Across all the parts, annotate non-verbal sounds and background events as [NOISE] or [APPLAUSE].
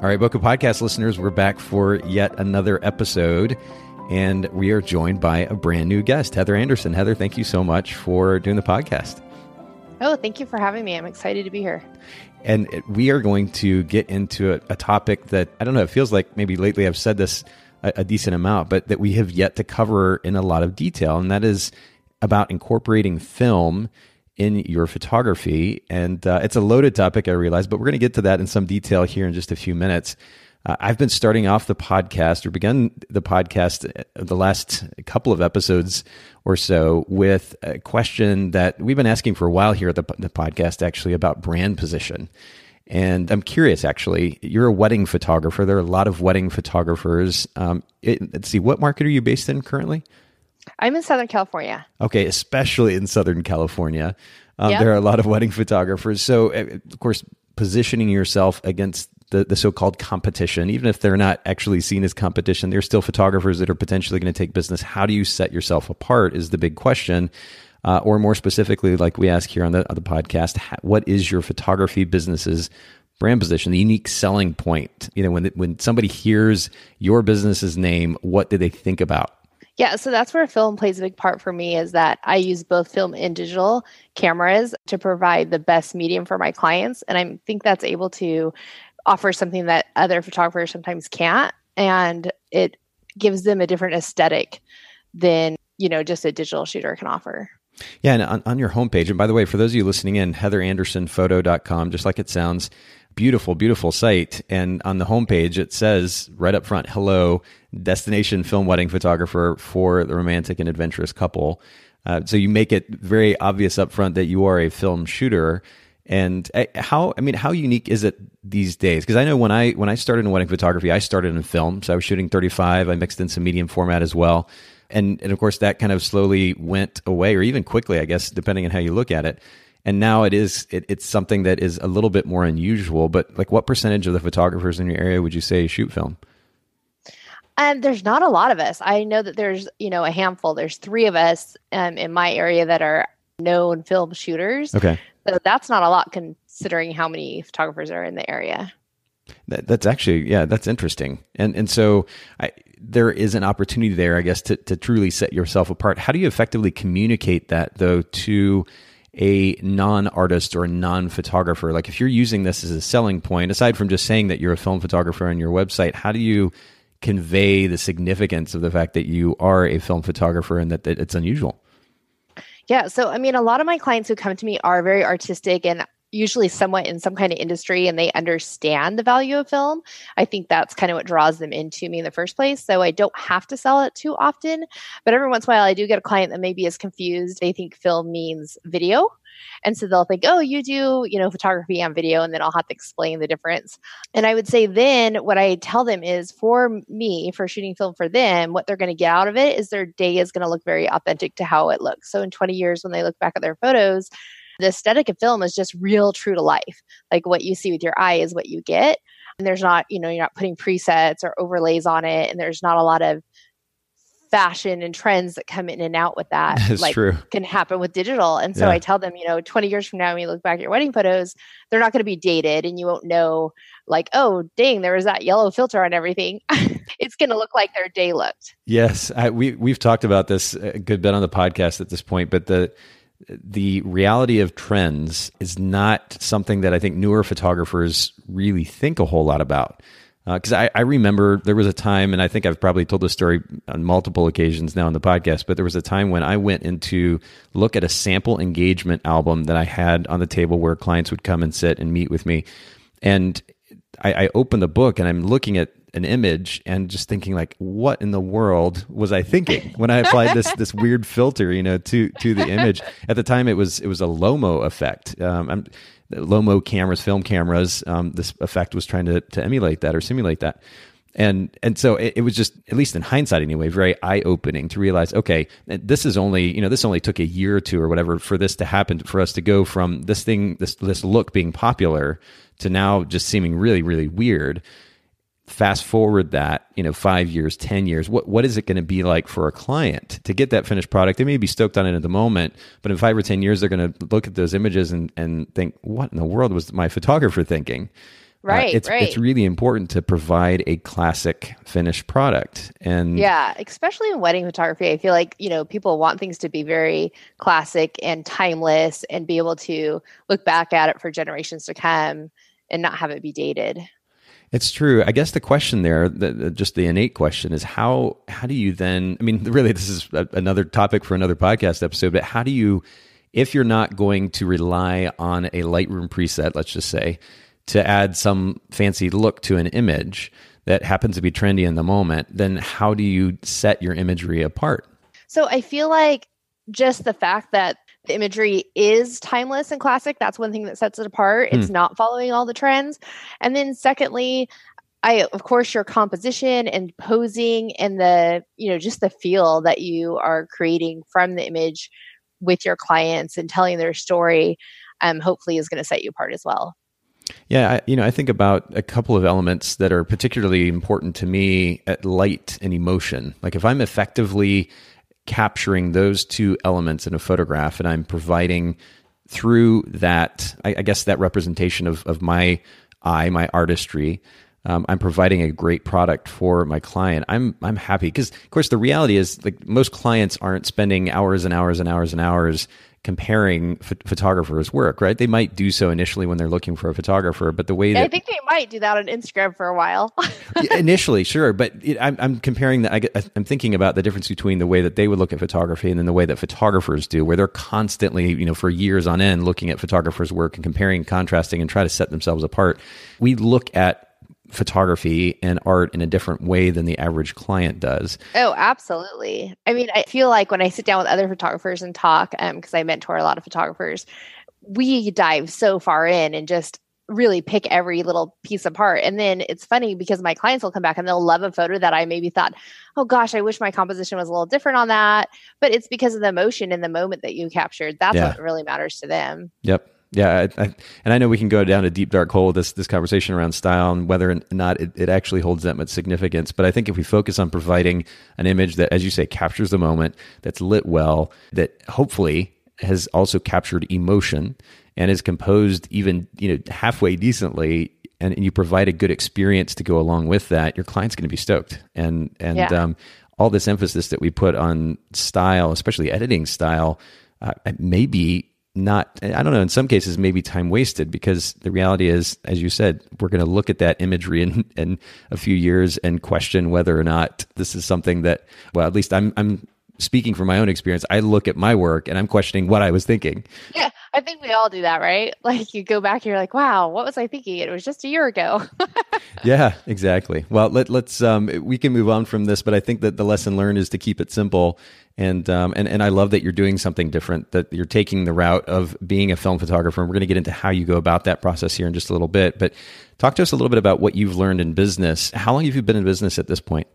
All right, Bokeh Podcast listeners, we're back for yet another episode, and we are joined by a brand new guest, Heather Anderson. Heather, thank you so much for doing the podcast. Oh, thank you for having me. I'm excited to be here. And we are going to get into a, a topic that I don't know, it feels like maybe lately I've said this a, a decent amount, but that we have yet to cover in a lot of detail, and that is about incorporating film in your photography. And uh, it's a loaded topic, I realize, but we're going to get to that in some detail here in just a few minutes. Uh, I've been starting off the podcast or begun the podcast uh, the last couple of episodes or so with a question that we've been asking for a while here at the, the podcast, actually, about brand position. And I'm curious, actually, you're a wedding photographer. There are a lot of wedding photographers. Um, it, let's see, what market are you based in currently? I'm in Southern California. Okay, especially in Southern California. Um, yep. There are a lot of wedding photographers. So, eh, of course, positioning yourself against the, the so called competition, even if they're not actually seen as competition, they're still photographers that are potentially going to take business. How do you set yourself apart is the big question. Uh, or more specifically, like we ask here on the, on the podcast, what is your photography business's brand position, the unique selling point? You know, when, when somebody hears your business's name, what do they think about? Yeah, so that's where film plays a big part for me is that I use both film and digital cameras to provide the best medium for my clients. And I think that's able to offer something that other photographers sometimes can't. And it gives them a different aesthetic than, you know, just a digital shooter can offer. Yeah, and on, on your homepage, and by the way, for those of you listening in, heatherandersonphoto.com, just like it sounds, beautiful, beautiful site. And on the homepage, it says right up front, hello, destination film wedding photographer for the romantic and adventurous couple. Uh, so you make it very obvious up front that you are a film shooter. And uh, how, I mean, how unique is it these days? Because I know when I when I started in wedding photography, I started in film, so I was shooting 35. I mixed in some medium format as well, and and of course that kind of slowly went away, or even quickly, I guess, depending on how you look at it and now it is it, it's something that is a little bit more unusual but like what percentage of the photographers in your area would you say shoot film um, there's not a lot of us. I know that there's you know a handful. There's three of us um, in my area that are known film shooters. Okay. So that's not a lot considering how many photographers are in the area. That, that's actually yeah that's interesting. And and so I, there is an opportunity there i guess to, to truly set yourself apart. How do you effectively communicate that though to a non artist or non photographer? Like, if you're using this as a selling point, aside from just saying that you're a film photographer on your website, how do you convey the significance of the fact that you are a film photographer and that, that it's unusual? Yeah. So, I mean, a lot of my clients who come to me are very artistic and usually somewhat in some kind of industry and they understand the value of film. I think that's kind of what draws them into me in the first place. So I don't have to sell it too often, but every once in a while I do get a client that maybe is confused. They think film means video. And so they'll think, oh, you do, you know, photography and video, and then I'll have to explain the difference. And I would say then what I tell them is for me, for shooting film for them, what they're going to get out of it is their day is going to look very authentic to how it looks. So in 20 years, when they look back at their photos, the aesthetic of film is just real true to life. Like what you see with your eye is what you get. And there's not, you know, you're not putting presets or overlays on it. And there's not a lot of fashion and trends that come in and out with that. [LAUGHS] That's like true. can happen with digital. And so yeah. I tell them, you know, 20 years from now, when you look back at your wedding photos, they're not going to be dated and you won't know like, oh, dang, there was that yellow filter on everything. [LAUGHS] it's going to look like their day looked. Yes. I, we, we've talked about this a good bit on the podcast at this point, but the, the reality of trends is not something that I think newer photographers really think a whole lot about. Because uh, I, I, remember there was a time, and I think I've probably told this story on multiple occasions now on the podcast, but there was a time when I went in to look at a sample engagement album that I had on the table where clients would come and sit and meet with me. And I, I opened the book and I'm looking at an image and just thinking like, what in the world was I thinking when I applied this [LAUGHS] this weird filter, you know, to to the [LAUGHS] image? At the time, it was it was a Lomo effect. Um, Lomo cameras, film cameras. Um, this effect was trying to to emulate that or simulate that and and so it, it, was just at least in hindsight anyway very eye opening to realize okay this is only you know this only took a year or two or whatever for this to happen for us to go from this thing this this look being popular to now just seeming really really weird fast forward that you know 5 years 10 years what what is it going to be like for a client to get that finished product they may be stoked on it at the moment but in 5 or 10 years they're going to look at those images and and think what in the world was my photographer thinking uh, right, uh, it's, right. It's really important to provide a classic finished product. And yeah, especially in wedding photography, I feel like, you know, people want things to be very classic and timeless and be able to look back at it for generations to come and not have it be dated. It's true. I guess the question there, the, the, just the innate question, is how how do you then? I mean, [LAUGHS] really, this is a, another topic for another podcast episode. But how do you, if you're not going to rely on a Lightroom preset, let's just say, to add some fancy look to an image that happens to be trendy in the moment, then how do you set your imagery apart? So I feel like just the fact that the imagery is timeless and classic, that's one thing that sets it apart. It's hmm. not following all the trends. And then secondly, I of course your composition and posing and the, you know, just the feel that you are creating from the image with your clients and telling their story um, hopefully is going to set you apart as well. Yeah, I, you know, I think about a couple of elements that are particularly important to me at light and emotion. Like if I'm effectively capturing those two elements in a photograph and I'm providing through that, I, I guess that representation of, of my eye, my artistry, um, I'm providing a great product for my client. I'm I'm happy because, of course, the reality is like most clients aren't spending hours and hours and hours and hours comparing ph- photographers' work, right? They might do so initially when they're looking for a photographer, but the way that I think they might do that on Instagram for a while. [LAUGHS] initially, sure, but it, I'm, I'm comparing that. I, I'm thinking about the difference between the way that they would look at photography and then the way that photographers do, where they're constantly, you know, for years on end, looking at photographers' work and comparing, contrasting, and try to set themselves apart. We look at photography and art in a different way than the average client does. Oh, absolutely. I mean, I feel like when I sit down with other photographers and talk, because um, I mentor a lot of photographers, we dive so far in and just really pick every little piece apart. And then it's funny because my clients will come back and they'll love a photo that I maybe thought, oh gosh, I wish my composition was a little different on that. But it's because of the emotion in the moment that you captured. That's yeah. what really matters to them. Yep. Yeah, I, I, and I know we can go down a deep dark hole this this conversation around style and whether or not it, it actually holds that much significance. But I think if we focus on providing an image that, as you say, captures the moment, that's lit well, that hopefully has also captured emotion and is composed even you know halfway decently, and, and you provide a good experience to go along with that, your client's going to be stoked. And and yeah. um, all this emphasis that we put on style, especially editing style, uh, maybe not i don't know in some cases maybe time wasted because the reality is as you said we're going to look at that imagery in, in a few years and question whether or not this is something that well at least i'm i'm speaking from my own experience. I look at my work and i'm questioning what i was thinking. Yeah i think we all do that right [LAUGHS] like you go back you're like wow what was i thinking it was just a year ago [LAUGHS] yeah exactly well let, let's um we can move on from this but i think that the lesson learned is to keep it simple and um, and and I love that you're doing something different. That you're taking the route of being a film photographer. And we're going to get into how you go about that process here in just a little bit. But talk to us a little bit about what you've learned in business. How long have you been in business at this point?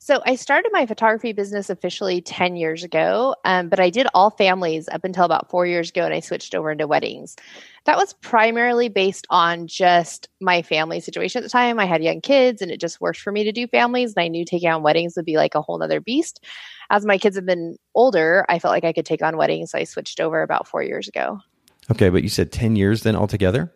So I started my photography business officially 10 years ago, um, but I did all families up until about four years ago, and I switched over into weddings. That was primarily based on just my family situation at the time. I had young kids, and it just worked for me to do families, and I knew taking on weddings would be like a whole other beast. As my kids have been older, I felt like I could take on weddings, so I switched over about four years ago. Okay, but you said 10 years then altogether?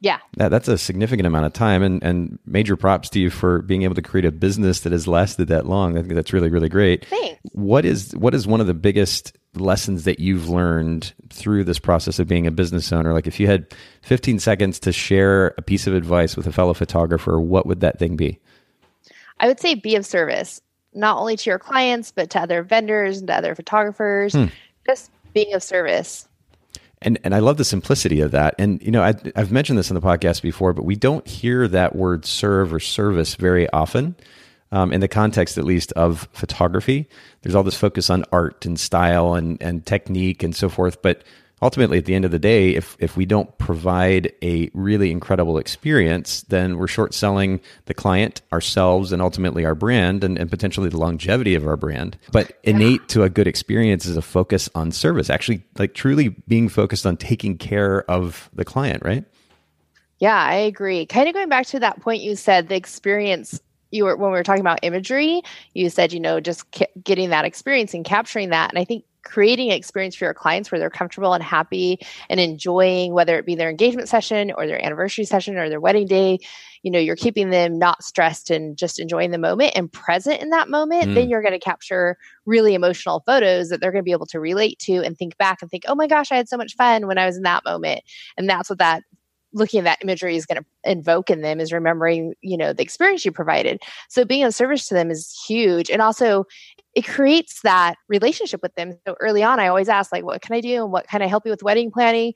Yeah. That, that's a significant amount of time and, and major props to you for being able to create a business that has lasted that long. I think that's really, really great. Thanks. What is what is one of the biggest lessons that you've learned through this process of being a business owner? Like if you had 15 seconds to share a piece of advice with a fellow photographer, what would that thing be? I would say be of service, not only to your clients, but to other vendors and to other photographers. Hmm. Just being of service. And, and I love the simplicity of that. And, you know, I, I've mentioned this in the podcast before, but we don't hear that word serve or service very often um, in the context, at least, of photography. There's all this focus on art and style and, and technique and so forth. But ultimately, at the end of the day, if, if we don't provide a really incredible experience, then we're short selling the client, ourselves, and ultimately our brand and, and potentially the longevity of our brand. But innate to a good experience is a focus on service, actually, like truly being focused on taking care of the client, right? Yeah, I agree. Kind of going back to that point you said, the experience you were when we were talking about imagery you said you know just getting that experience and capturing that and i think creating an experience for your clients where they're comfortable and happy and enjoying whether it be their engagement session or their anniversary session or their wedding day you know you're keeping them not stressed and just enjoying the moment and present in that moment mm. then you're going to capture really emotional photos that they're going to be able to relate to and think back and think oh my gosh i had so much fun when i was in that moment. And that's what that looking at that imagery is going to invoke in them is remembering you know the experience you provided. So being of service to them is huge. And also it creates that relationship with them so early on i always ask like what can i do and what can i help you with wedding planning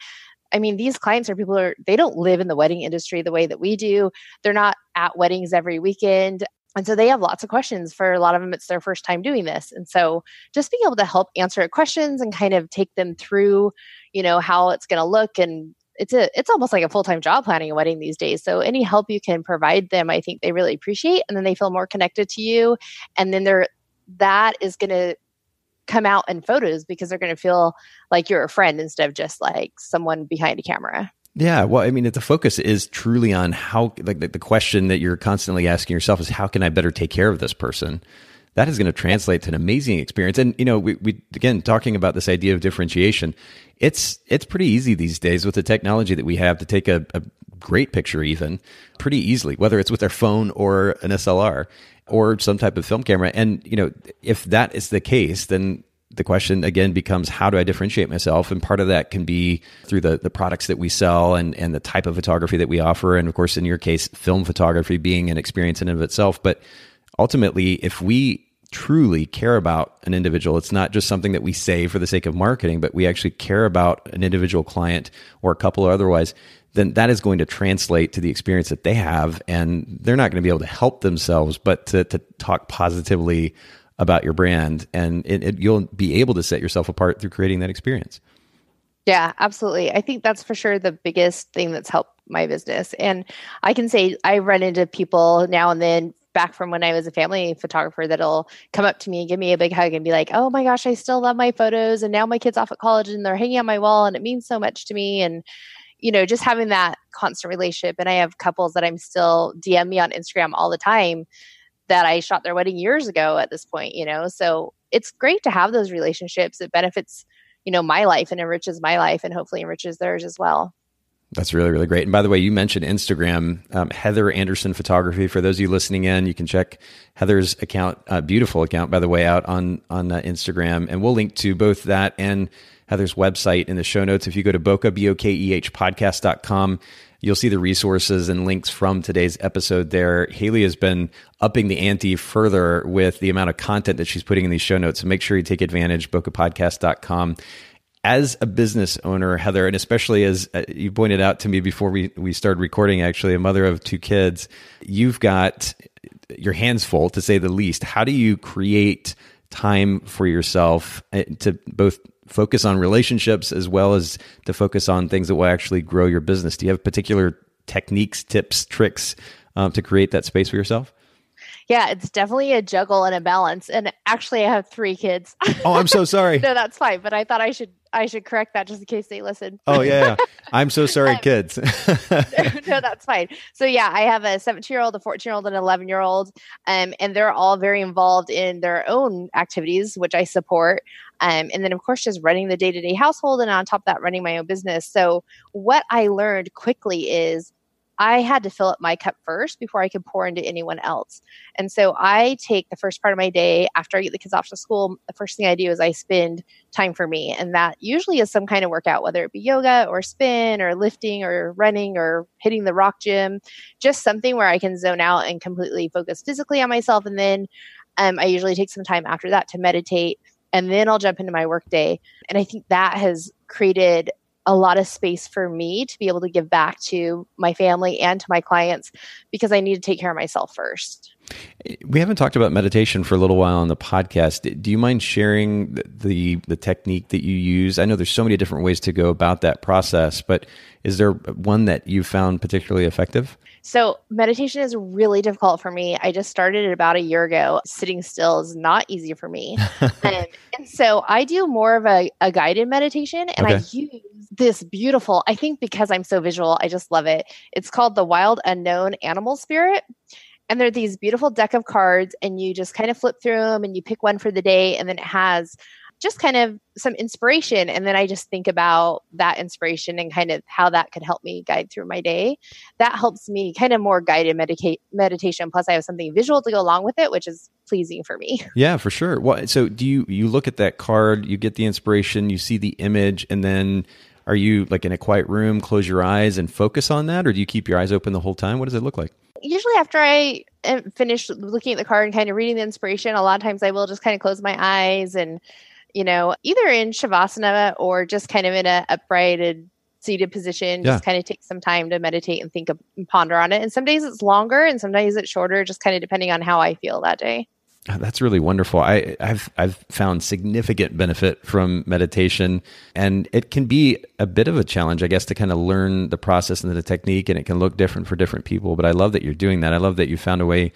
I mean, these clients are people who are, they don't live in the wedding industry the way that we do. They're not at weddings every weekend. And so they have lots of questions. For a lot of them, it's their first time doing this. And so just being able to help answer questions and kind of take them through, you know, how it's going to look and it's a it's almost like a full-time job planning a wedding these days so any help you can provide them i think they really appreciate and then they feel more connected to you and then they're that is going to come out in photos because they're going to feel like you're a friend instead of just like someone behind a camera yeah, well, I mean, the focus is truly on how, like, the, the question that you're constantly asking yourself is, how can I better take care of this person? that is going to translate to an amazing experience. And you know, we, we again talking about this idea of differentiation. It's it's pretty easy these days with the technology that we have to take a, a great picture, even pretty easily, whether it's with their phone or an SLR or some type of film camera. And you know, if that is the case, then the question again becomes how do I differentiate myself? And part of that can be through the, the products that we sell and, and the type of photography that we offer. And of course, in your case, film photography being an experience in and of itself. But ultimately, if we truly care about an individual, it's not just something that we say for the sake of marketing, but we actually care about an individual client or a couple or otherwise, then that is going to translate to the experience that they have. And they're not going to be able to help themselves, but to, to talk positively about your brand. And it, it, you'll be able to set yourself apart through creating that experience. Yeah, absolutely. I think that's for sure the biggest thing that's helped my business. And I can say I run into people now and then back from when I was a family photographer that'll come up to me and give me a big hug and be like, "Oh my gosh, I still love my photos and now my kids off at college and they're hanging on my wall and it means so much to me." And you know, just having that constant relationship and I have couples that I'm still DM me on Instagram all the time that I shot their wedding years ago at this point, you know. So, it's great to have those relationships. It benefits, you know, my life and enriches my life and hopefully enriches theirs as well. That's really, really great. And by the way, you mentioned Instagram, um, Heather Anderson Photography. For those of you listening in, you can check Heather's account, uh, beautiful account, by the way, out on on uh, Instagram, and we'll link to both that and Heather's website in the show notes. If you go to Bokeh b o k e h podcast.com, you'll see the resources and links from today's episode there. Haley has been upping the ante further with the amount of content that she's putting in these show notes. So make sure you take advantage. Of bokehpodcast.com as a business owner, Heather, and especially as uh, you pointed out to me before we, we started recording, actually, a mother of two kids, you've got your hands full, to say the least. How do you create time for yourself uh, to both focus on relationships as well as to focus on things that will actually grow your business? Do you have particular techniques, tips, tricks um, to create that space for yourself? yeah, it's definitely a juggle and a balance. And actually, I have three kids. oh, I'm so [LAUGHS] sorry. no, that's fine. But I thought I should I should correct that just in case they listen. Oh yeah, yeah. [LAUGHS] I'm so sorry, kids. [LAUGHS] no, that's fine. So yeah, I have a 17 year old, a 14 year old, and an 11 year old, um, and they're all very involved in their own activities, which I support. Um, and then of course just running the day to day household, and on top of that, running my own business. So what I learned quickly is I had to fill up my cup first before I could pour into anyone else. And so I take the first part of my day after I get the kids off to school. The first thing I do is I spend time for me. And that usually is some kind of workout, whether it be yoga or spin or lifting or running or hitting the rock gym, just something where I can zone out and completely focus physically on myself. And then um, I usually take some time after that to meditate. And then I'll jump into my work day. And I think that has created a lot of space for me to be able to give back to my family and to my clients because I need to take care of myself first. We haven't talked about meditation for a little while on the podcast. Do you mind sharing the, the, technique that you use? I know there's so many different ways to go about that process, but is there one that you found particularly effective? So, meditation is really difficult for me. I just started it about a year ago. Sitting still is not easy for me. [LAUGHS] um, and so, I do more of a, a guided meditation and okay. I use this beautiful, I think because I'm so visual, I just love it. It's called the Wild Unknown Animal Spirit. And they're these beautiful deck of cards, and you just kind of flip through them and you pick one for the day. And then it has just kind of some inspiration. And then I just think about that inspiration and kind of how that could help me guide through my day. That helps me kind of more guided medica- meditation. Plus, I have something visual to go along with it, which is pleasing for me. [LAUGHS] Yeah, for sure. Well, so do you you look at that card, you get the inspiration, you see the image, and then are you like in a quiet room, close your eyes and focus on that, or do you keep your eyes open the whole time? What does it look like? Usually, after I finish looking at the card and kind of reading the inspiration, a lot of times I will just kind of close my eyes and you know, either in Shavasana or just kind of in a uprighted seated position, yeah. just kind of take some time to meditate and think of, and ponder on it. And some days it's longer and some days it's shorter, just kind of depending on how I feel that day. Oh, that's really wonderful. I, have I've found significant benefit from meditation, and it can be a bit of a challenge, I guess, to kind of learn the process and the technique, and it can look different for different people. But I love that you're doing that. I love that you found a way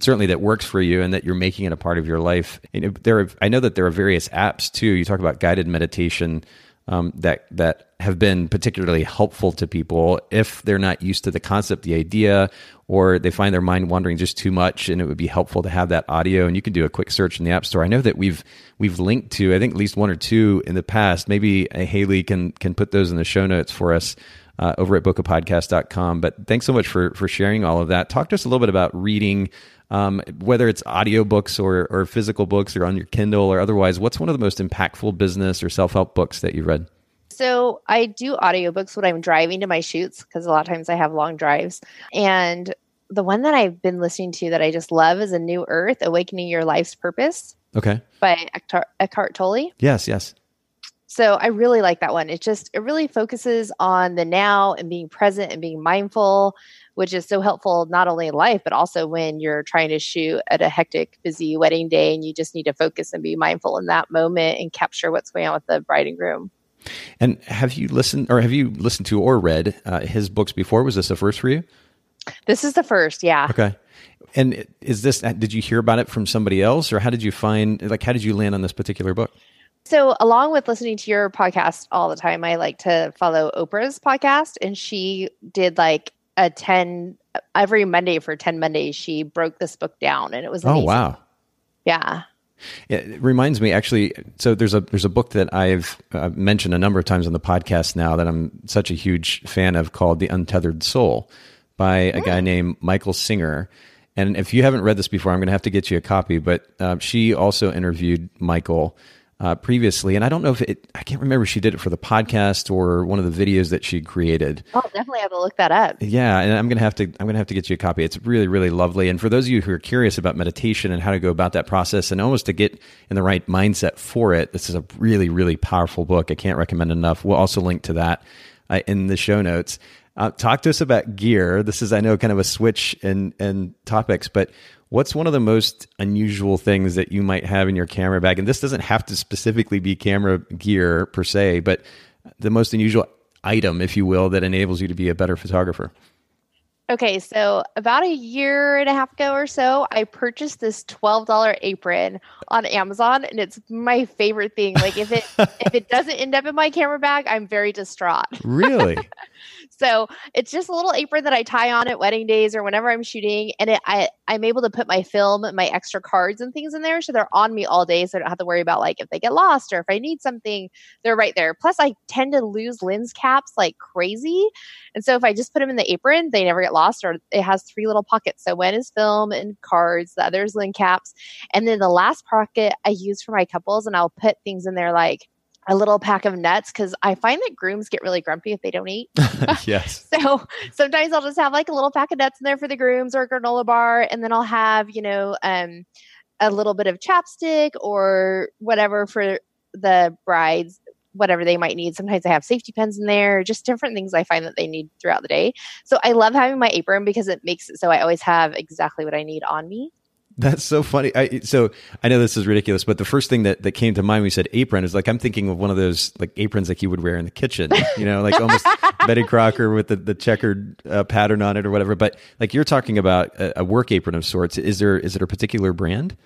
certainly that works for you and that you're making it a part of your life. There are, I know that there are various apps too. You talk about guided meditation um, that that have been particularly helpful to people if they're not used to the concept, the idea, or they find their mind wandering just too much, and it would be helpful to have that audio. And you can do a quick search in the App Store. I know that we've we've linked to I think at least one or two in the past. Maybe uh, Haley can can put those in the show notes for us uh, over at bokehpodcast.com. But thanks so much for, for sharing all of that. Talk to us a little bit about reading, um, whether it's audiobooks or, or physical books or on your Kindle or otherwise. What's one of the most impactful business or self help books that you've read? So I do audiobooks when I'm driving to my shoots because a lot of times I have long drives. And the one that I've been listening to that I just love is A New Earth Awakening Your Life's Purpose. Okay. By Eckhart Tolle. Yes, yes. So I really like that one. It just it really focuses on the now and being present and being mindful, which is so helpful not only in life but also when you're trying to shoot at a hectic, busy wedding day and you just need to focus and be mindful in that moment and capture what's going on with the bride and groom. And have you listened or have you listened to or read uh, his books before? Was this the first for you? This is the first, yeah. Okay. And is this did you hear about it from somebody else or how did you find like how did you land on this particular book? So, along with listening to your podcast all the time, I like to follow Oprah's podcast, and she did like a 10 every Monday for 10 Mondays. She broke this book down, and it was oh, amazing. Oh, wow. Yeah. It reminds me actually. So there's a there's a book that I've uh, mentioned a number of times on the podcast now that I'm such a huge fan of called The Untethered Soul by a guy hmm. named Michael Singer. And if you haven't read this before, I'm going to have to get you a copy. But uh, she also interviewed Michael uh, previously, and I don't know if it. I can't remember if she did it for the podcast or one of the videos that she created. I'll definitely have to look that up. Yeah, and I'm gonna have to. I'm gonna have to get you a copy. It's really, really lovely. And for those of you who are curious about meditation and how to go about that process, and almost to get in the right mindset for it, this is a really, really powerful book. I can't recommend enough. We'll also link to that uh, in the show notes. Uh, talk to us about gear. This is, I know, kind of a switch in in topics, but What's one of the most unusual things that you might have in your camera bag? And this doesn't have to specifically be camera gear per se, but the most unusual item, if you will, that enables you to be a better photographer. Okay, so about a year and a half ago or so, I purchased this twelve dollar apron on Amazon, and it's my favorite thing. Like if it if it [LAUGHS] doesn't end up in my camera bag, I'm very distraught. Really? [LAUGHS] So it's just a little apron that I tie on at wedding days or whenever I'm shooting, and it, I I'm able to put my film, my extra cards and things in there, so they're on me all day, so I don't have to worry about like if they get lost or if I need something, they're right there. Plus, I tend to lose lens caps like crazy, and so if I just put them in the apron, they never get lost, or it has three little pockets. So one is film and cards, the other is lens caps, and then the last pocket I use for my couples, and I'll put things in there like a little pack of nuts because I find that grooms get really grumpy if they don't eat. [LAUGHS] yes. [LAUGHS] so sometimes I'll just have like a little pack of nuts in there for the grooms or a granola bar, and then I'll have you know um, a little bit of chapstick or whatever for the brides whatever they might need. Sometimes I have safety pins in there, just different things I find that they need throughout the day. So I love having my apron because it makes it so I always have exactly what I need on me. That's so funny. I, so I know this is ridiculous, but the first thing that, that came to mind when you said apron is like I'm thinking of one of those like aprons like you would wear in the kitchen, you know, like almost [LAUGHS] Betty Crocker with the, the checkered uh, pattern on it or whatever. But like you're talking about a, a work apron of sorts. Is there is it a particular brand?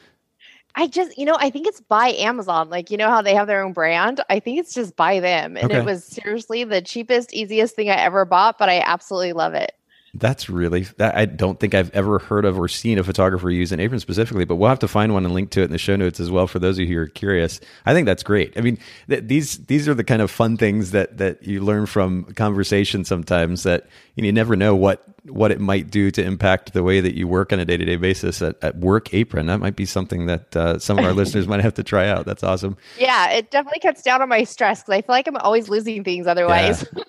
I just, you know, I think it's by Amazon. Like, you know how they have their own brand? I think it's just by them. And okay. it was seriously the cheapest, easiest thing I ever bought, but I absolutely love it. That's really that I don't think I've ever heard of or seen a photographer use an apron specifically, but we'll have to find one and link to it in the show notes as well for those of you who are curious. I think that's great. I mean, th- these these are the kind of fun things that that you learn from conversation sometimes that you, know, you never know what what it might do to impact the way that you work on a day to day basis at, at work apron. That might be something that uh, some of our [LAUGHS] listeners might have to try out. That's awesome. Yeah, it definitely cuts down on my stress because I feel like I'm always losing things otherwise. Yeah,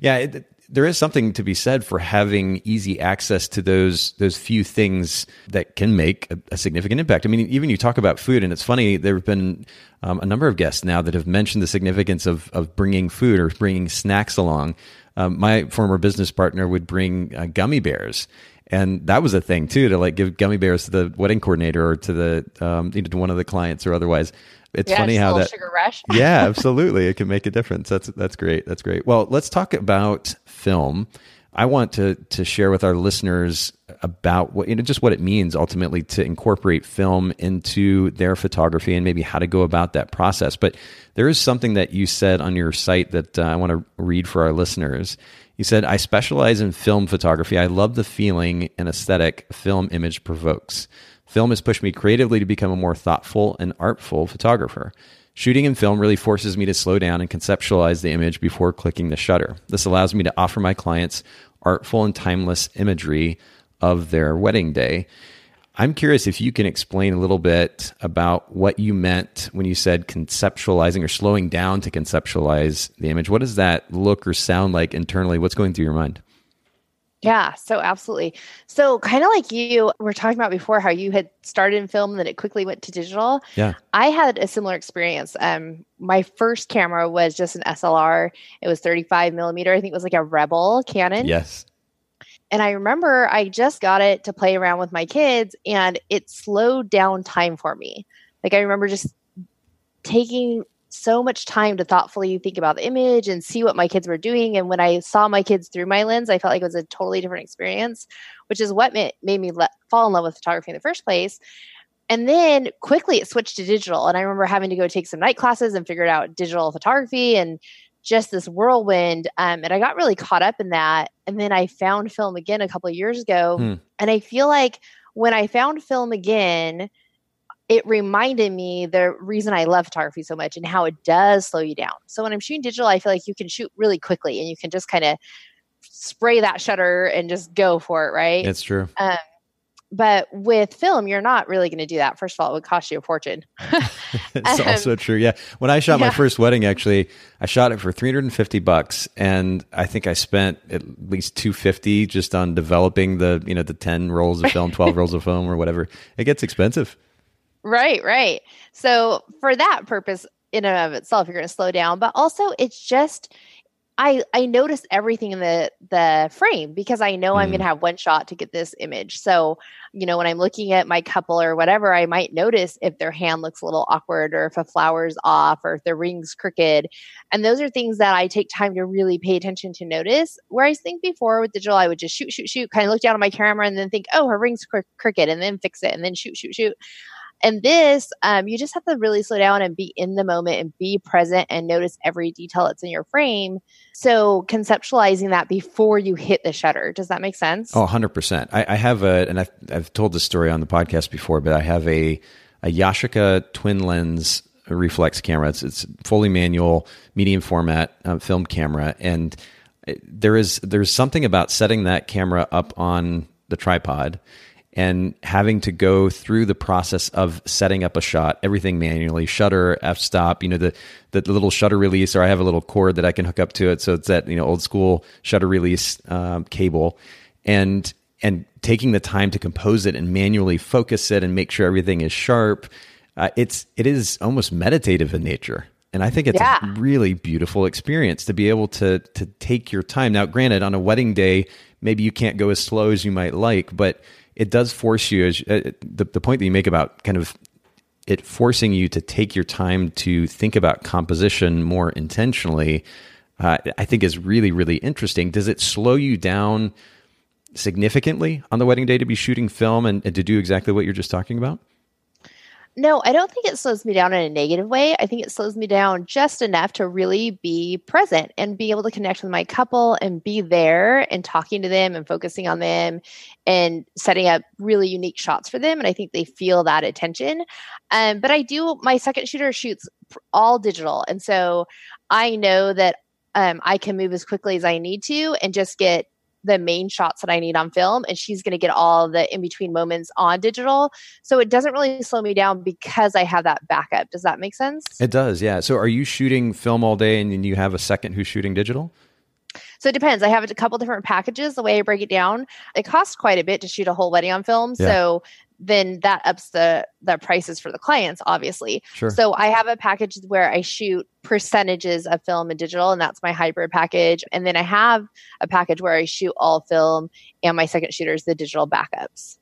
yeah it, there is something to be said for having easy access to those those few things that can make a, a significant impact. I mean, even you talk about food, and it's funny. There have been um, a number of guests now that have mentioned the significance of of bringing food or bringing snacks along. Um, my former business partner would bring uh, gummy bears, and that was a thing too to like give gummy bears to the wedding coordinator or to the um, you know, to one of the clients or otherwise it's yeah, funny how that sugar rush. yeah, [LAUGHS] absolutely, it can make a difference. That's that's great. That's great. Well, let's talk about film. I want to to share with our listeners about what you know just what it means ultimately to incorporate film into their photography and maybe how to go about that process. But there is something that you said on your site that uh, I want to read for our listeners. You said, "I specialize in film photography. I love the feeling and aesthetic film image provokes." Film has pushed me creatively to become a more thoughtful and artful photographer. Shooting in film really forces me to slow down and conceptualize the image before clicking the shutter. This allows me to offer my clients artful and timeless imagery of their wedding day. I'm curious if you can explain a little bit about what you meant when you said conceptualizing or slowing down to conceptualize the image. What does that look or sound like internally? What's going through your mind? Yeah, so absolutely. So, kind of like you were talking about before, how you had started in film and then it quickly went to digital. Yeah. I had a similar experience. Um, my first camera was just an SLR, it was 35 millimeter. I think it was like a Rebel Canon. Yes. And I remember I just got it to play around with my kids and it slowed down time for me. Like, I remember just taking so much time to thoughtfully think about the image and see what my kids were doing. And when I saw my kids through my lens, I felt like it was a totally different experience, which is what made, me let, fall in love with photography in the first place. And then quickly it switched to digital. And I remember having to go take some night classes and figured out digital photography and just this whirlwind. Um, and I got really caught up in that. And then I found film again a couple of years ago. Hmm. And I feel like when I found film again, it reminded me the reason I love photography so much and how it does slow you down. So when I'm shooting digital, I feel like you can shoot really quickly and you can just kind of spray that shutter and just go for it, right? It's true. Um, but with film, you're not really going to do that. First of all, it would cost you a fortune. [LAUGHS] it's [LAUGHS] um, also true. Yeah. When I shot yeah. my first wedding, actually, I shot it for 350 bucks and I think I spent at least 250 just on developing the, you know, the 10 rolls of film, 12 [LAUGHS] rolls of film or whatever. It gets expensive. Right, right. So for that purpose, in and of itself, you're going to slow down. But also, it's just I I notice everything in the the frame because I know mm. I'm going to have one shot to get this image. So you know when I'm looking at my couple or whatever, I might notice if their hand looks a little awkward or if a flower's off or if their ring's crooked. And those are things that I take time to really pay attention to notice. Whereas I think before with digital, I would just shoot, shoot, shoot, kind of look down at my camera and then think, oh, her ring's crooked, and then fix it, and then shoot, shoot, shoot. And this, um, you just have to really slow down and be in the moment and be present and notice every detail that's in your frame. So conceptualizing that before you hit the shutter. Does that make sense? Oh, 100%. I, I have a, and I've, I've told this story on the podcast before, but I have a, a Yashica twin lens reflex camera. It's, it's fully manual, medium format um, film camera. And there is, there's something about setting that camera up on the tripod and having to go through the process of setting up a shot, everything manually, shutter, f stop, you know, the, the, little shutter release, or I have a little cord that I can hook up to it. So it's that, you know, old school shutter release um, cable and, and taking the time to compose it and manually focus it and make sure everything is sharp. Uh, it's, it is almost meditative in nature. And I think it's Yeah. a really beautiful experience to be able to to take your time. Now, granted, on a wedding day, maybe you can't go as slow as you might like, but it does force you. As uh, the the point that you make about kind of it forcing you to take your time to think about composition more intentionally, uh, I think is really really interesting. Does it slow you down significantly on the wedding day to be shooting film and, and to do exactly what you're just talking about? No, I don't think it slows me down in a negative way. I think it slows me down just enough to really be present and be able to connect with my couple and be there and talking to them and focusing on them and setting up really unique shots for them. And I think they feel that attention. Um, but I do, my second shooter shoots all digital. And so I know that um, I can move as quickly as I need to and just get the main shots that I need on film, and she's going to get all the in between moments on digital. So it doesn't really slow me down because I have that backup. Does that make sense? It does, yeah. So are you shooting film all day and then you have a second who's shooting digital? So it depends. I have a couple different packages. The way I break it down, it costs quite a bit to shoot a whole wedding on film. Yeah. So then that ups the the prices for the clients, obviously. Sure. So I have a package where I shoot percentages of film and digital, and that's my hybrid package. And then I have a package where I shoot all film, and my second shooter is the digital backups.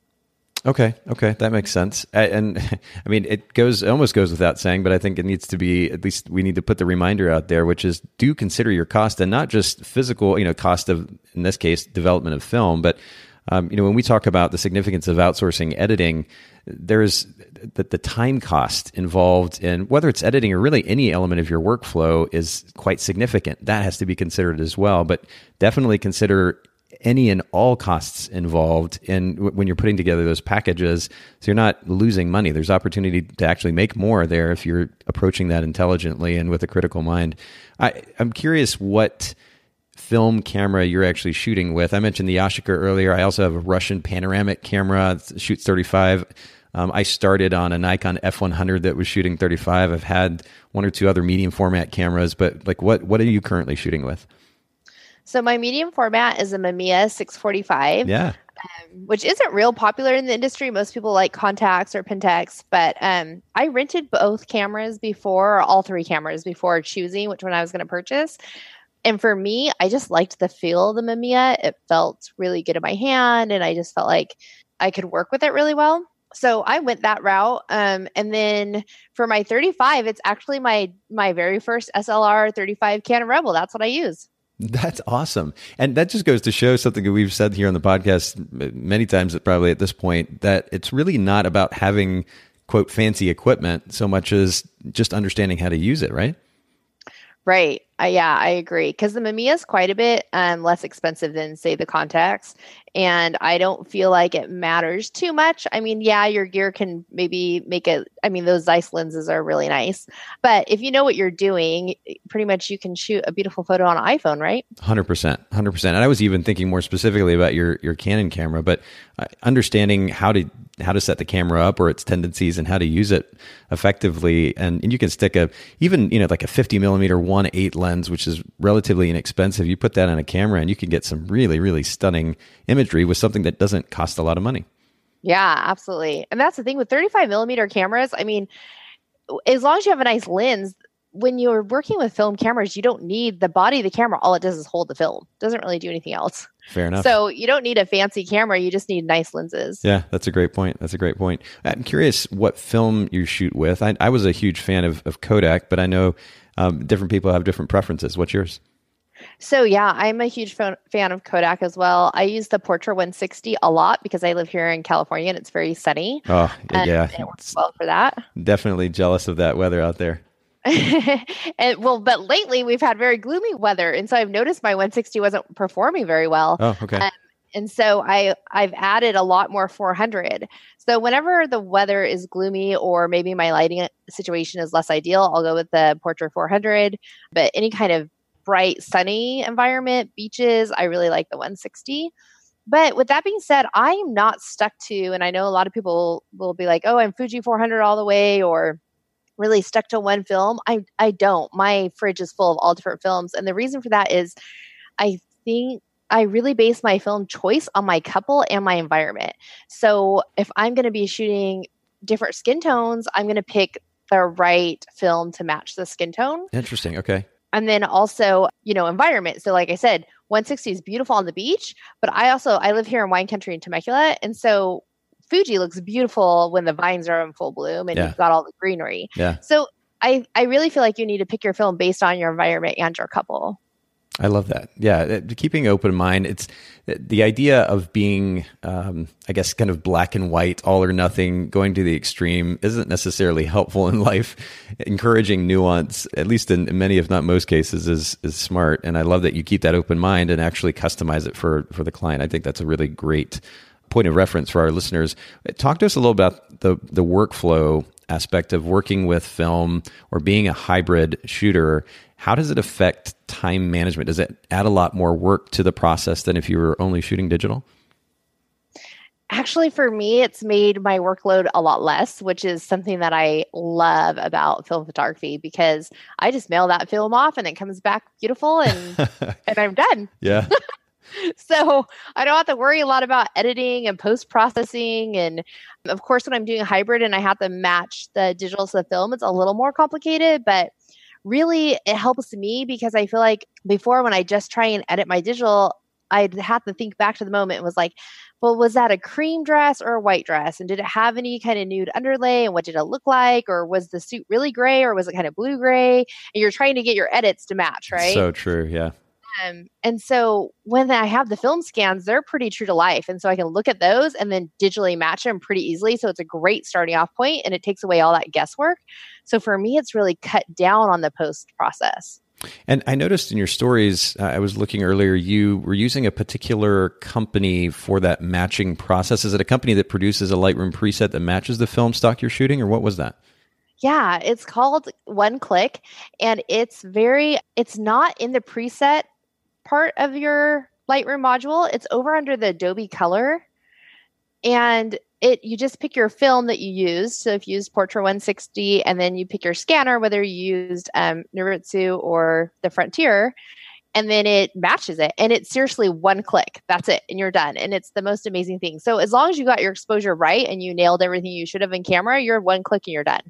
Okay, okay, that makes sense. And [LAUGHS] I mean, it goes it almost goes without saying, but I think it needs to be at least we need to put the reminder out there, which is do consider your cost and not just physical, you know, cost of in this case development of film, but um, you know when we talk about the significance of outsourcing editing, there's the, the time cost involved in whether it's editing or really any element of your workflow is quite significant. That has to be considered as well, but definitely consider any and all costs involved in when you're putting together those packages so you're not losing money there's opportunity to actually make more there if you're approaching that intelligently and with a critical mind I, i'm curious what film camera you're actually shooting with i mentioned the yashica earlier i also have a russian panoramic camera shoots 35 um, i started on a nikon f100 that was shooting 35 i've had one or two other medium format cameras but like what what are you currently shooting with So my medium format is a Mamiya 645. yeah which isn't real popular in the industry. Most people like Contax or Pentax, but um, I rented both cameras before, all three cameras before choosing which one I was going to purchase. And for me, I just liked the feel of the Mamiya. It felt really good in my hand, and I just felt like I could work with it really well. So I went that route. Um, and then for my 35, it's actually my my very first SLR 35 Canon Rebel. That's what I use. That's awesome. And that just goes to show something that we've said here on the podcast many times, probably at this point, that it's really not about having, quote, fancy equipment so much as just understanding how to use it, right? Right. Uh, yeah, I agree. Because the Mamiya is quite a bit um, less expensive than, say, the Contax. And I don't feel like it matters too much. I mean, yeah, your gear can maybe make it. I mean, those Zeiss lenses are really nice. But if you know what you're doing, pretty much you can shoot a beautiful photo on an iPhone, right? Hundred percent, hundred percent. And I was even thinking more specifically about your your Canon camera, but uh, understanding how to how to set the camera up or its tendencies and how to use it effectively. And, and you can stick a even you know like a fifty millimeter one eight lens, which is relatively inexpensive. You put that on a camera, and you can get some really really stunning imagery with something that doesn't cost a lot of money. Yeah, absolutely. And that's the thing with 35 millimeter cameras. I mean, as long as you have a nice lens, when you're working with film cameras, you don't need the body of the camera. All it does is hold the film. doesn't really do anything else. Fair enough. So you don't need a fancy camera. You just need nice lenses. Yeah, that's a great point. That's a great point. I'm curious what film you shoot with. I, I was a huge fan of, of Kodak, but I know um, different people have different preferences. What's yours? So yeah, I'm a huge fan fan of Kodak as well. I use the Portra 160 a lot because I live here in California and it's very sunny. Oh, And yeah. it works well for that. Definitely jealous of that weather out there. [LAUGHS] and well, but lately we've had very gloomy weather, and so I've noticed my 160 wasn't performing very well. Oh, okay. Um, and so I I've added a lot more 400. So whenever the weather is gloomy or maybe my lighting situation is less ideal, I'll go with the Portra 400. But any kind of bright sunny environment, beaches, I really like the 160. But with that being said, I am not stuck to, and I know a lot of people will be like, "Oh, I'm Fuji 400 all the way," or really stuck to one film. I I don't. My fridge is full of all different films, and the reason for that is, I think I really base my film choice on my couple and my environment. So if I'm going to be shooting different skin tones, I'm going to pick the right film to match the skin tone. Interesting. Okay. And then also, you know, environment. So like I said, 160 is beautiful on the beach, but I also I live here in wine country in Temecula, and so Fuji looks beautiful when the vines are in full bloom and Yeah. you've got all the greenery. Yeah. So I I really feel like you need to pick your film based on your environment and your couple. I love that. Yeah, uh, keeping open mind. It's uh, the idea of being, um, I guess, kind of black and white, all or nothing, going to the extreme, isn't necessarily helpful in [LAUGHS] life. Encouraging nuance, at least in, in many, if not most cases, is is smart. And I love that you keep that open mind and actually customize it for for the client. I think that's a really great point of reference for our listeners. Talk to us a little about the the workflow aspect of working with film or being a hybrid shooter. How does it affect time management? Does it add a lot more work to the process than if you were only shooting digital? Actually, for me, it's made my workload a lot less, which is something that I love about film photography because I just mail that film off and it comes back beautiful and [LAUGHS] and I'm done. Yeah. [LAUGHS] [LAUGHS] so I don't have to worry a lot about editing and post processing. And of course, when I'm doing hybrid and I have to match the digital to the film, it's a little more complicated, but really it helps me because I feel like before when I just try and edit my digital, I'd have to think back to the moment and was like, well, was that a cream dress or a white dress? And did it have any kind of nude underlay? And what did it look like? Or was the suit really gray or was it kind of blue gray? And you're trying to get your edits to match, right? So true. Yeah. Um, and so when I have the film scans, they're pretty true to life. And so I can look at those and then digitally match them pretty easily. So it's a great starting off point and it takes away all that guesswork. So for me, it's really cut down on the post process. And I noticed in your stories, uh, I was looking earlier, you were using a particular company for that matching process. Is it a company that produces a Lightroom preset that matches the film stock you're shooting, or what was that? Yeah, it's called One Click and it's very, it's not in the preset part of your Lightroom module. It's over under the Adobe Color. And it you just pick your film that you use. So if you use Portra 160 and then you pick your scanner, whether you used um, Noritsu or the Frontier, and then it matches it. And it's seriously one click. That's it. And you're done. And it's the most amazing thing. So as long as you got your exposure right and you nailed everything you should have in camera, you're one click and you're done.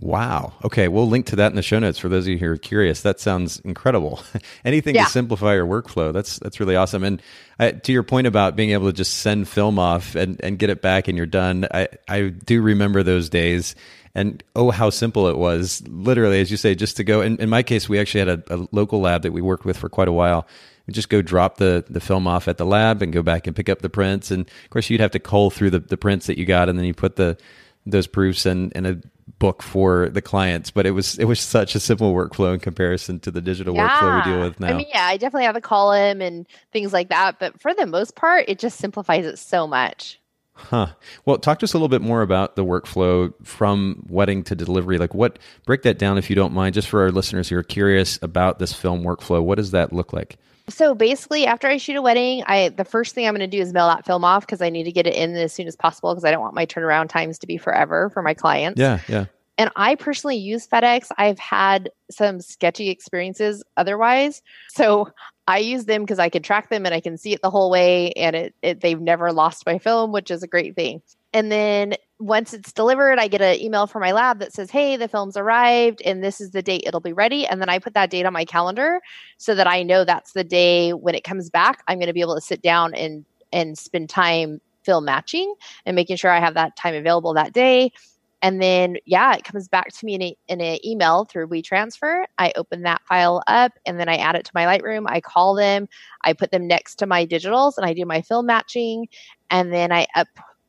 Wow. Okay, we'll link to that in the show notes for those of you who are curious. That sounds incredible. [LAUGHS] Anything Yeah. to simplify your workflow. That's that's really awesome. And I, to your point about being able to just send film off and, and get it back and you're done, I, I do remember those days. And oh, how simple it was. Literally, as you say, just to go. In, in my case, we actually had a, a local lab that we worked with for quite a while. Just go drop the, the film off at the lab and go back and pick up the prints. And of course, you'd have to cull through the, the prints that you got, and then you put the those proofs in, in a book for the clients. But it was it was such a simple workflow in comparison to the digital workflow we deal with now. I mean, yeah, I definitely have a column and things like that. But for the most part, it just simplifies it so much. Huh. Well, talk to us a little bit more about the workflow from wedding to delivery. Like, what? Break that down if you don't mind, just for our listeners who are curious about this film workflow. What does that look like? So basically, after I shoot a wedding, I the first thing I'm going to do is mail that film off because I need to get it in as soon as possible because I don't want my turnaround times to be forever for my clients. Yeah, yeah. And I personally use FedEx. I've had some sketchy experiences otherwise. So I use them because I can track them and I can see it the whole way and it, it they've never lost my film, which is a great thing. And then once it's delivered, I get an email from my lab that says, Hey, the film's arrived and this is the date it'll be ready. And then I put that date on my calendar so that I know that's the day when it comes back, I'm going to be able to sit down and and spend time film matching and making sure I have that time available that day. And then, yeah, it comes back to me in, in an email through WeTransfer. I open that file up and then I add it to my Lightroom. I call them, I put them next to my digitals and I do my film matching. And then I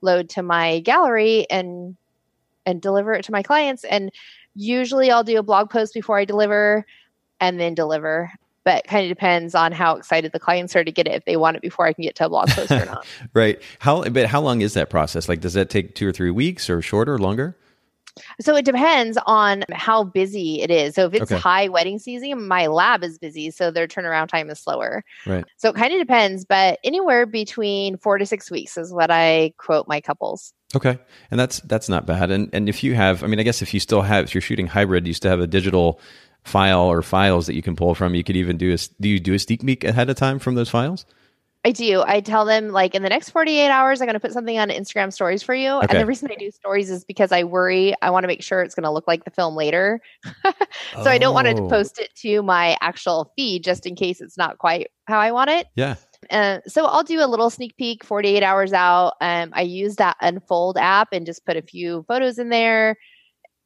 upload to my gallery and and deliver it to my clients. And usually I'll do a blog post before I deliver and then deliver. But kind of depends on how excited the clients are to get it if they want it before I can get to a blog post or [LAUGHS] not. Right. How? But how long is that process? Like, does that take two or three weeks, or shorter, longer? So it depends on how busy it is. So if it's Okay. high wedding season, my lab is busy, so their turnaround time is slower. Right. So it kind of depends, but anywhere between four to six weeks is what I quote my couples. Okay, and that's that's not bad. And and if you have, I mean, I guess if you still have, if you're shooting hybrid, you still have a digital file or files that you can pull from. You could even do a. Do you do a sneak peek ahead of time from those files? I do. I tell them like in the next 48 hours, I'm going to put something on Instagram stories for you. Okay. And the reason I do stories is because I worry, I want to make sure it's going to look like the film later. [LAUGHS] so oh. I don't want to oh. post it to my actual feed just in case it's not quite how I want it. Yeah. Uh, so I'll do a little sneak peek 48 hours out. Um, I use that Unfold app and just put a few photos in there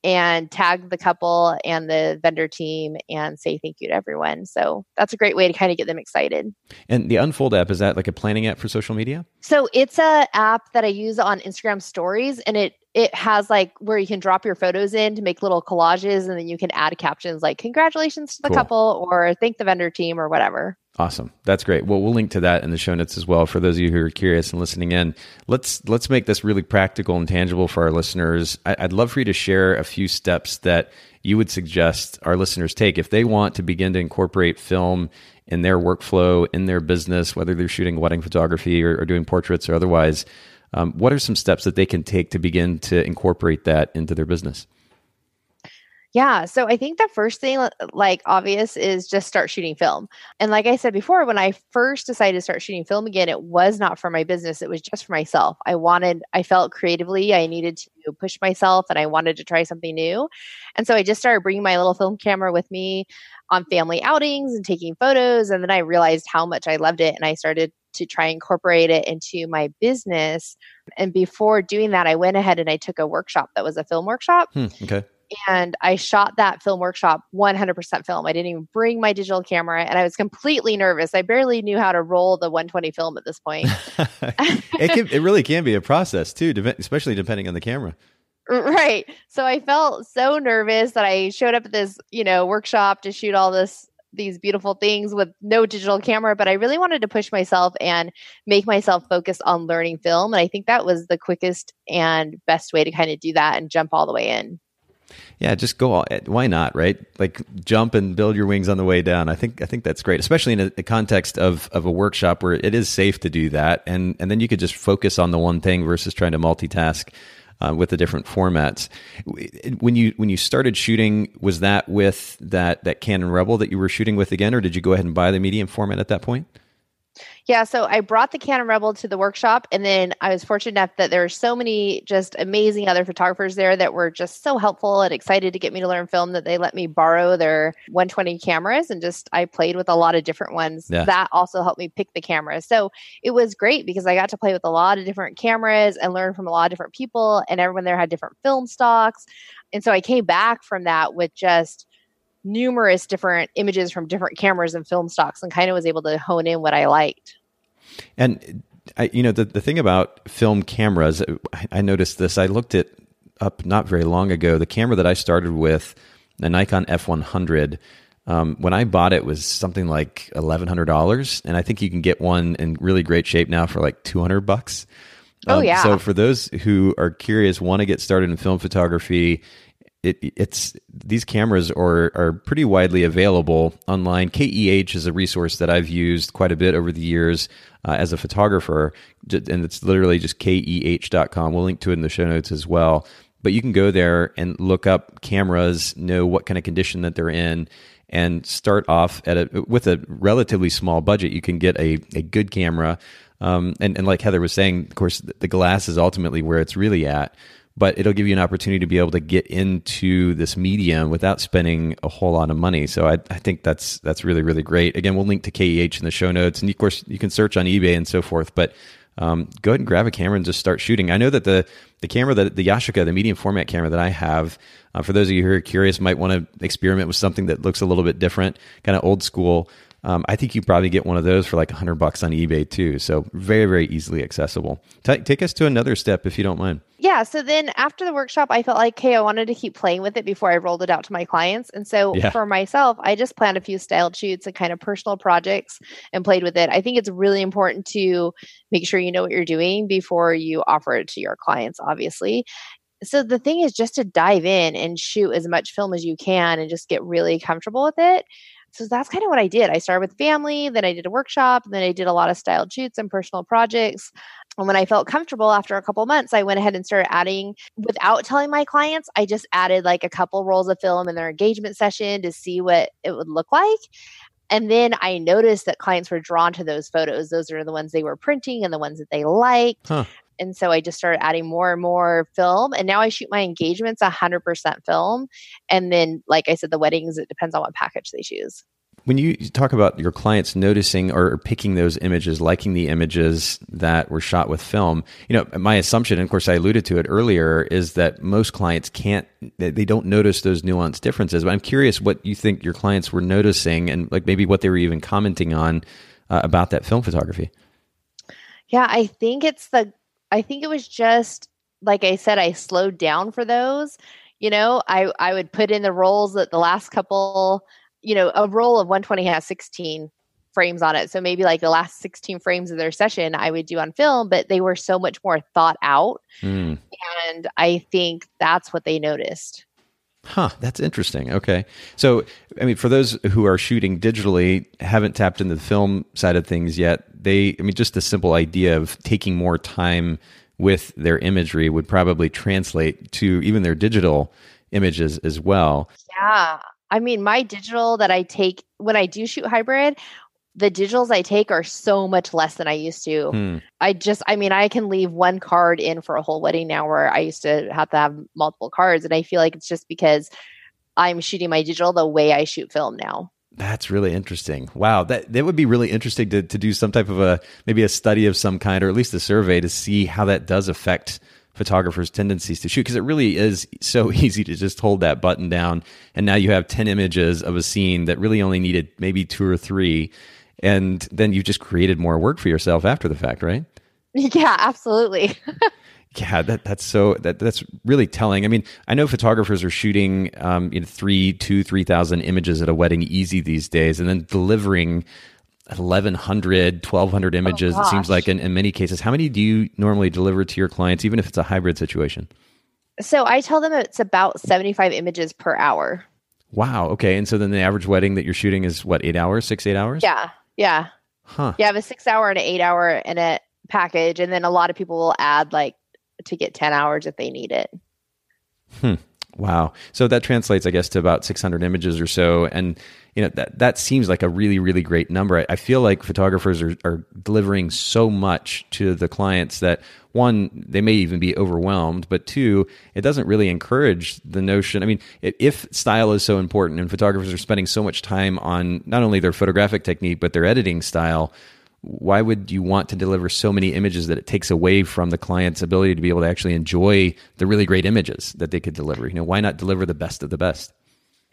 and tag the couple and the vendor team and say thank you to everyone. So that's a great way to kind of get them excited. And the Unfold app is that like a planning app for social media? So it's a app that I use on Instagram stories and it it has like where you can drop your photos in to make little collages and then you can add captions like congratulations to the cool. couple or thank the vendor team or whatever. Awesome. That's great. Well, we'll link to that in the show notes as well for those of you who are curious and listening in. Let's let's make this really practical and tangible for our listeners. I, would love for you to share a few steps that you would suggest our listeners take if they want to begin to incorporate film in their workflow, in their business, whether they're shooting wedding photography or, or doing portraits or otherwise. Um, what are some steps that they can take to begin to incorporate that into their business? Yeah. So I think the first thing, like obvious, is just start shooting film. And like I said before, when I first decided to start shooting film again, it was not for my business, it was just for myself. I wanted, I felt creatively, I needed to push myself and I wanted to try something new. And so I just started bringing my little film camera with me on family outings and taking photos. And then I realized how much I loved it and I started to try incorporate it into my business. And before doing that, I went ahead and I took a workshop that was a film workshop. Hmm, okay and I shot that film workshop 100% film. I didn't even bring my digital camera and I was completely nervous. I barely knew how to roll the 120 film at this point. [LAUGHS] it can, it really can be a process too, especially depending on the camera. Right. So I felt so nervous that I showed up at this, you know, workshop to shoot all this these beautiful things with no digital camera, but I really wanted to push myself and make myself focus on learning film. And I think that was the quickest and best way to kind of do that and jump all the way in. Yeah, just go. All, why not? Right? Like jump and build your wings on the way down. I think I think that's great, especially in a, a, context of of a workshop where it is safe to do that, and and then you could just focus on the one thing versus trying to multitask. Uh, with the different formats, when you when you started shooting, was that with that that Canon Rebel that you were shooting with again, or did you go ahead and buy the medium format at that point? Yeah, so I brought the Canon Rebel to the workshop, and then I was fortunate enough that there were so many just amazing other photographers there that were just so helpful and excited to get me to learn film that they let me borrow their 120 cameras, and just I played with a lot of different ones. Yeah. That also helped me pick the cameras. So it was great because I got to play with a lot of different cameras and learn from a lot of different people, and everyone there had different film stocks. And so I came back from that with just numerous different images from different cameras and film stocks and kind of was able to hone in what I liked. And I, you know, the, the thing about film cameras, I, noticed this. I looked it up not very long ago. The camera that I started with, the Nikon F100, um, when I bought it was something like eleven hundred dollars, and I think you can get one in really great shape now for like two hundred bucks. Oh, um, oh yeah. So for those who are curious, want to get started in film photography, it, it's these cameras are are pretty widely available online. KEH is a resource that I've used quite a bit over the years uh, as a photographer, and it's literally just keh.com. We'll link to it in the show notes as well. But you can go there and look up cameras, know what kind of condition that they're in, and start off at a with a relatively small budget. You can get a a good camera. Um, and, and like Heather was saying, of course, the glass is ultimately where it's really at but it'll give you an opportunity to be able to get into this medium without spending a whole lot of money. So I, I think that's that's really really great. Again, we'll link to KEH in the show notes, and of course you can search on eBay and so forth. But um, go ahead and grab a camera and just start shooting. I know that the the camera that the Yashica, the medium format camera that I have, uh, for those of you who are curious, might want to experiment with something that looks a little bit different, kind of old school. Um, I think you probably get one of those for like a hundred bucks on eBay too. So very, very easily accessible. T- take us to another step if you don't mind. Yeah. So then after the workshop, I felt like, hey, I wanted to keep playing with it before I rolled it out to my clients. And so yeah. for myself, I just planned a few styled shoots and kind of personal projects and played with it. I think it's really important to make sure you know what you're doing before you offer it to your clients, obviously so the thing is just to dive in and shoot as much film as you can and just get really comfortable with it so that's kind of what I did. I started with family, then I did a workshop, then I did a lot of styled shoots and personal projects. And when I felt comfortable after a couple months, I went ahead and started adding, without telling my clients, I just added like a couple rolls of film in their engagement session to see what it would look like. And then I noticed that clients were drawn to those photos. Those are the ones they were printing and the ones that they liked. Huh. And so I just started adding more and more film. And now I shoot my engagements 100% film. And then, like I said, the weddings, it depends on what package they choose. When you talk about your clients noticing or picking those images, liking the images that were shot with film, you know, my assumption, and of course I alluded to it earlier, is that most clients can't, they don't notice those nuanced differences. But I'm curious what you think your clients were noticing and like maybe what they were even commenting on uh, about that film photography. Yeah, I think it's the, I think it was just, like I said, I slowed down for those. You know, I, I would put in the rolls that the last couple you know, a roll of 120 has 16 frames on it. So maybe like the last 16 frames of their session I would do on film, but they were so much more thought out. Mm. And I think that's what they noticed. Huh, that's interesting. Okay. So, I mean, for those who are shooting digitally, haven't tapped into the film side of things yet, they, I mean, just the simple idea of taking more time with their imagery would probably translate to even their digital images as well. Yeah. I mean, my digital that I take when I do shoot hybrid, the digitals I take are so much less than I used to. Hmm. I just, I mean, I can leave one card in for a whole wedding now where I used to have to have multiple cards. And I feel like it's just because I'm shooting my digital the way I shoot film now. That's really interesting. Wow, that that would be really interesting to to do some type of a maybe a study of some kind, or at least a survey to see how that does affect photographers' tendencies to shoot because it really is so [LAUGHS] easy to just hold that button down and now you have 10 images of a scene that really only needed maybe two or three and then you just created more work for yourself after the fact right? [LAUGHS] Yeah absolutely. [LAUGHS] Yeah that, that's so that that's really telling. I mean i know photographers are shooting um, you know three two three thousand images at a wedding easy these days and then delivering 1100 1200 images oh, it seems like in, in many cases. How many do you normally deliver to your clients even if it's a hybrid situation? So i tell them it's about 75 images per hour. Wow okay and so then the average wedding that you're shooting is what eight hours six eight hours? Yeah yeah. Huh. I have a six hour and an eight hour in a package and then a lot of people will add like to get 10 hours if they need it. Hmm Wow. So that translates, I guess, to about 600 images or so. And, you know, that, that seems like a really, really great number. I, I feel like photographers are, are delivering so much to the clients that one, they may even be overwhelmed, but two, it doesn't really encourage the notion. I mean, if style is so important and photographers are spending so much time on not only their photographic technique, but their editing style, why would you want to deliver so many images that it takes away from the client's ability to be able to actually enjoy the really great images that they could deliver? You know, why not deliver the best of the best?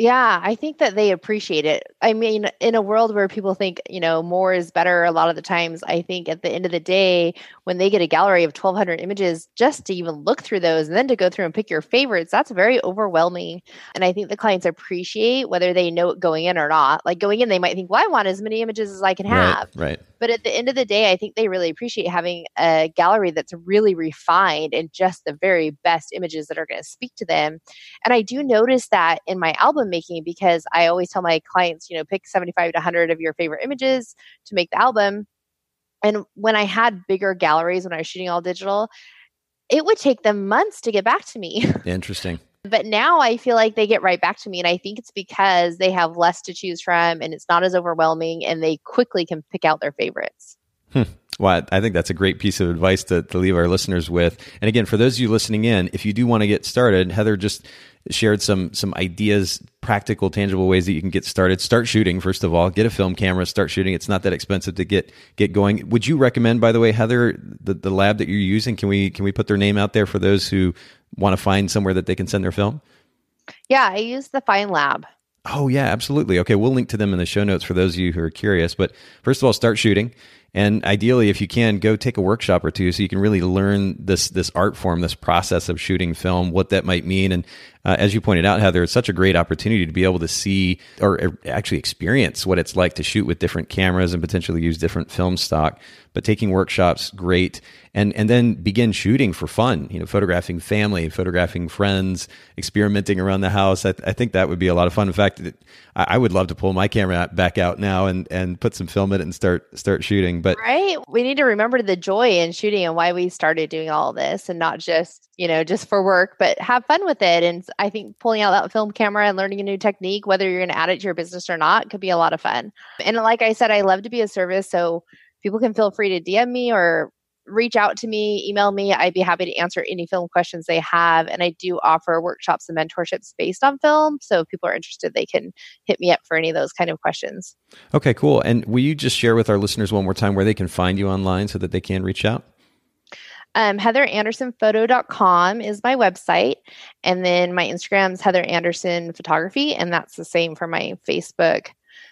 Yeah, I think that they appreciate it. I mean, in a world where people think, you know, more is better a lot of the times, I think at the end of the day, when they get a gallery of 1200 images, just to even look through those and then to go through and pick your favorites, that's very overwhelming. And I think the clients appreciate whether they know it going in or not. Like going in, they might think, well, I want as many images as I can have. Right. right. But at the end of the day, I think they really appreciate having a gallery that's really refined and just the very best images that are going to speak to them. And I do notice that in my album making because I always tell my clients, you know, pick 75 to 100 of your favorite images to make the album. And when I had bigger galleries when I was shooting all digital, it would take them months to get back to me. [LAUGHS] Interesting. But now I feel like they get right back to me. And I think it's because they have less to choose from and it's not as overwhelming and they quickly can pick out their favorites. Hmm. Well, I think that's a great piece of advice to, to leave our listeners with. And again, for those of you listening in, if you do want to get started, Heather just shared some some ideas, practical, tangible ways that you can get started. Start shooting first of all. Get a film camera. Start shooting. It's not that expensive to get get going. Would you recommend, by the way, Heather, the, the lab that you're using? Can we can we put their name out there for those who want to find somewhere that they can send their film? Yeah, I use the FIND Lab. Oh yeah, absolutely. Okay, we'll link to them in the show notes for those of you who are curious. But first of all, start shooting. And ideally, if you can, go take a workshop or two so you can really learn this this art form, this process of shooting film, what that might mean. And uh, as you pointed out, Heather, it's such a great opportunity to be able to see or actually experience what it's like to shoot with different cameras and potentially use different film stock. But taking workshops, great, and and then begin shooting for fun. You know, photographing family, photographing friends, experimenting around the house. I, I think that would be a lot of fun. In fact, I, I would love to pull my camera back out now and and put some film in it and start start shooting But right, we need to remember the joy in shooting and why we started doing all this, and not just you know just for work, but have fun with it. And I think pulling out that film camera and learning a new technique, whether you're going to add it to your business or not, could be a lot of fun. And like I said, I love to be a service, so people can feel free to DM me or reach out to me, email me. I'd be happy to answer any film questions they have. And I do offer workshops and mentorships based on film. So if people are interested, they can hit me up for any of those kind of questions. Okay, cool. And will you just share with our listeners one more time where they can find you online so that they can reach out? Um, HeatherAndersonPhoto.com is my website. And then my Instagram is Heather Anderson Photography. And that's the same for my Facebook.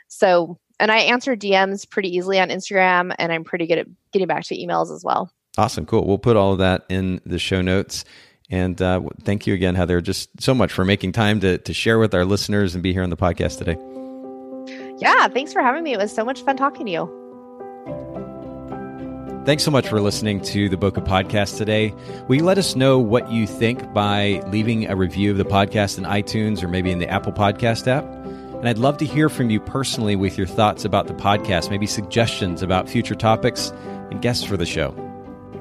So and I answer DMs pretty easily on Instagram, and I'm pretty good at getting back to emails as well. Awesome, cool. We'll put all of that in the show notes. And uh, thank you again, Heather, just so much for making time to, to share with our listeners and be here on the podcast today. Yeah, thanks for having me. It was so much fun talking to you. Thanks so much for listening to the Bokeh Podcast today. Will you let us know what you think by leaving a review of the podcast in iTunes or maybe in the Apple Podcast app? And I'd love to hear from you personally with your thoughts about the podcast, maybe suggestions about future topics and guests for the show.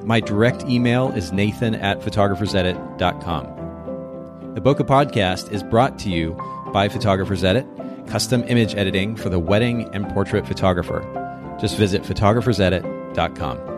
My direct email is nathan at photographersedit.com. The Bokeh Podcast is brought to you by Photographers Edit, custom image editing for the wedding and portrait photographer. Just visit photographersedit.com.